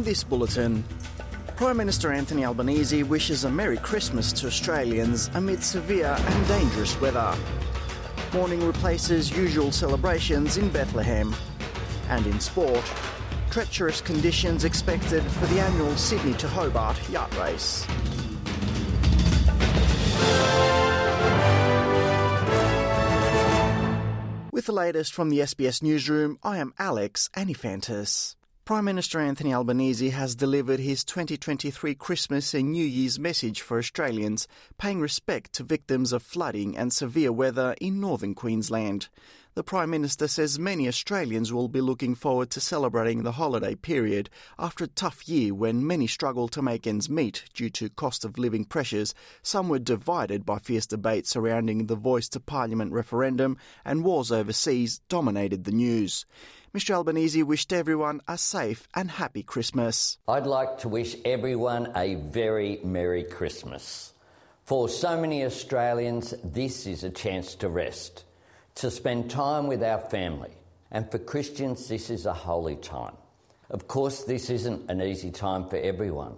In this bulletin, Prime Minister Anthony Albanese wishes a Merry Christmas to Australians amid severe and dangerous weather. Mourning replaces usual celebrations in Bethlehem. And in sport, treacherous conditions expected for the annual Sydney to Hobart yacht race. With the latest from the SBS newsroom, I am Alex Anifantis. Prime Minister Anthony Albanese has delivered his 2023 Christmas and New Year's message for Australians, paying respect to victims of flooding and severe weather in northern Queensland. The Prime Minister says many Australians will be looking forward to celebrating the holiday period after a tough year when many struggled to make ends meet due to cost of living pressures. Some were divided by fierce debates surrounding the Voice to Parliament referendum, and wars overseas dominated the news. Mr Albanese wished everyone a safe and happy Christmas. I'd like to wish everyone a very Merry Christmas. For so many Australians, this is a chance to rest to spend time with our family. And for Christians, this is a holy time. Of course, this isn't an easy time for everyone.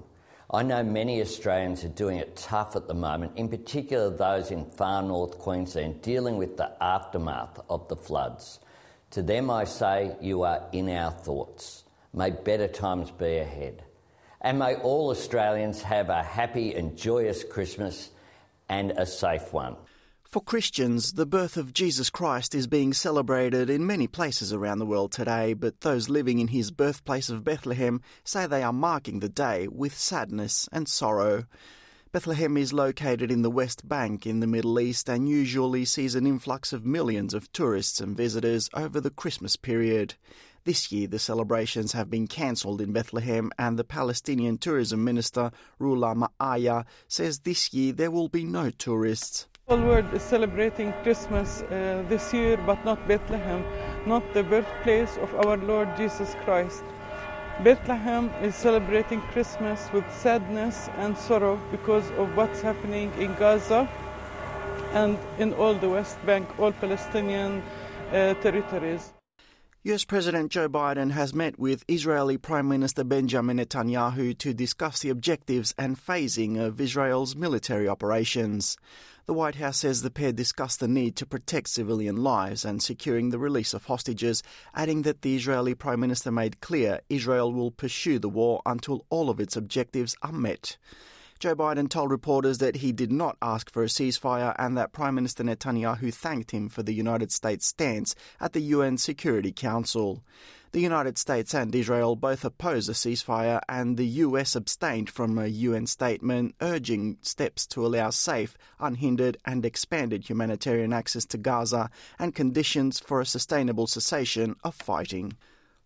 I know many Australians are doing it tough at the moment, in particular those in far north Queensland dealing with the aftermath of the floods. To them, I say, you are in our thoughts. May better times be ahead. And may all Australians have a happy and joyous Christmas and a safe one. For Christians, the birth of Jesus Christ is being celebrated in many places around the world today, but those living in his birthplace of Bethlehem say they are marking the day with sadness and sorrow. Bethlehem is located in the West Bank in the Middle East and usually sees an influx of millions of tourists and visitors over the Christmas period. This year, the celebrations have been cancelled in Bethlehem, and the Palestinian tourism minister, Rula Ma'aya, says this year there will be no tourists. The whole world is celebrating Christmas uh, this year, but not Bethlehem, not the birthplace of our Lord Jesus Christ. Bethlehem is celebrating Christmas with sadness and sorrow because of what's happening in Gaza and in all the West Bank, all Palestinian uh, territories. US President Joe Biden has met with Israeli Prime Minister Benjamin Netanyahu to discuss the objectives and phasing of Israel's military operations. The White House says the pair discussed the need to protect civilian lives and securing the release of hostages, adding that the Israeli Prime Minister made clear Israel will pursue the war until all of its objectives are met. Joe Biden told reporters that he did not ask for a ceasefire and that Prime Minister Netanyahu thanked him for the United States stance at the UN Security Council. The United States and Israel both oppose a ceasefire, and the US abstained from a UN statement urging steps to allow safe, unhindered, and expanded humanitarian access to Gaza and conditions for a sustainable cessation of fighting.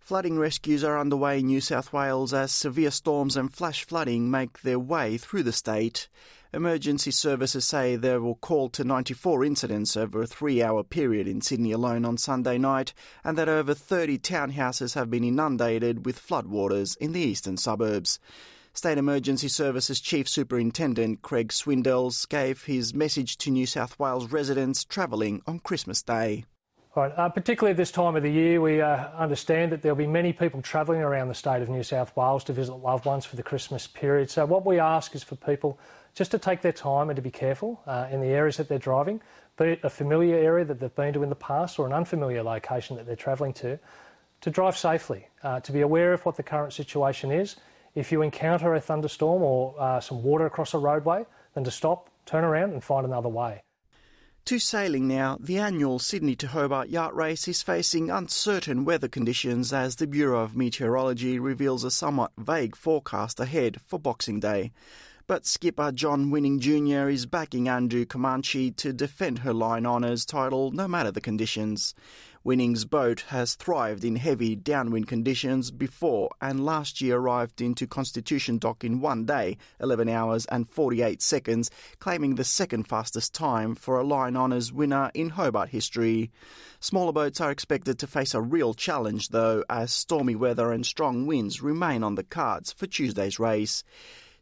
Flooding rescues are underway in New South Wales as severe storms and flash flooding make their way through the state. Emergency services say there were called to 94 incidents over a three hour period in Sydney alone on Sunday night, and that over 30 townhouses have been inundated with floodwaters in the eastern suburbs. State Emergency Services Chief Superintendent Craig Swindells gave his message to New South Wales residents travelling on Christmas Day. Right, uh, particularly at this time of the year, we uh, understand that there'll be many people travelling around the state of New South Wales to visit loved ones for the Christmas period. So, what we ask is for people just to take their time and to be careful uh, in the areas that they're driving, be it a familiar area that they've been to in the past or an unfamiliar location that they're travelling to, to drive safely, uh, to be aware of what the current situation is. If you encounter a thunderstorm or uh, some water across a roadway, then to stop, turn around and find another way. To sailing now, the annual Sydney to Hobart yacht race is facing uncertain weather conditions as the Bureau of Meteorology reveals a somewhat vague forecast ahead for Boxing Day but skipper John Winning Jr. is backing Andoo Comanche to defend her line honours title no matter the conditions. Winning's boat has thrived in heavy downwind conditions before and last year arrived into Constitution Dock in one day, 11 hours and 48 seconds, claiming the second fastest time for a line honours winner in Hobart history. Smaller boats are expected to face a real challenge though, as stormy weather and strong winds remain on the cards for Tuesday's race.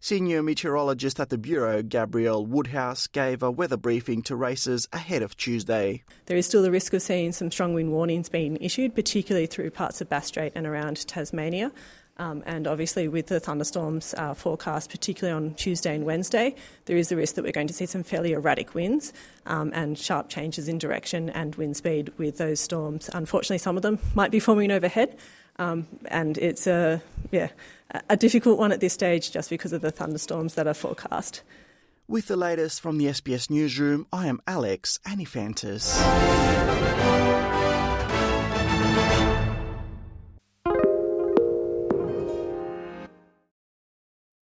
Senior meteorologist at the Bureau, Gabrielle Woodhouse, gave a weather briefing to racers ahead of Tuesday. There is still the risk of seeing some strong wind warnings being issued, particularly through parts of Bass Strait and around Tasmania. Um, and obviously, with the thunderstorms uh, forecast, particularly on Tuesday and Wednesday, there is the risk that we're going to see some fairly erratic winds um, and sharp changes in direction and wind speed with those storms. Unfortunately, some of them might be forming overhead, um, and it's a yeah a difficult one at this stage just because of the thunderstorms that are forecast. With the latest from the SBS newsroom, I am Alex Anifantis.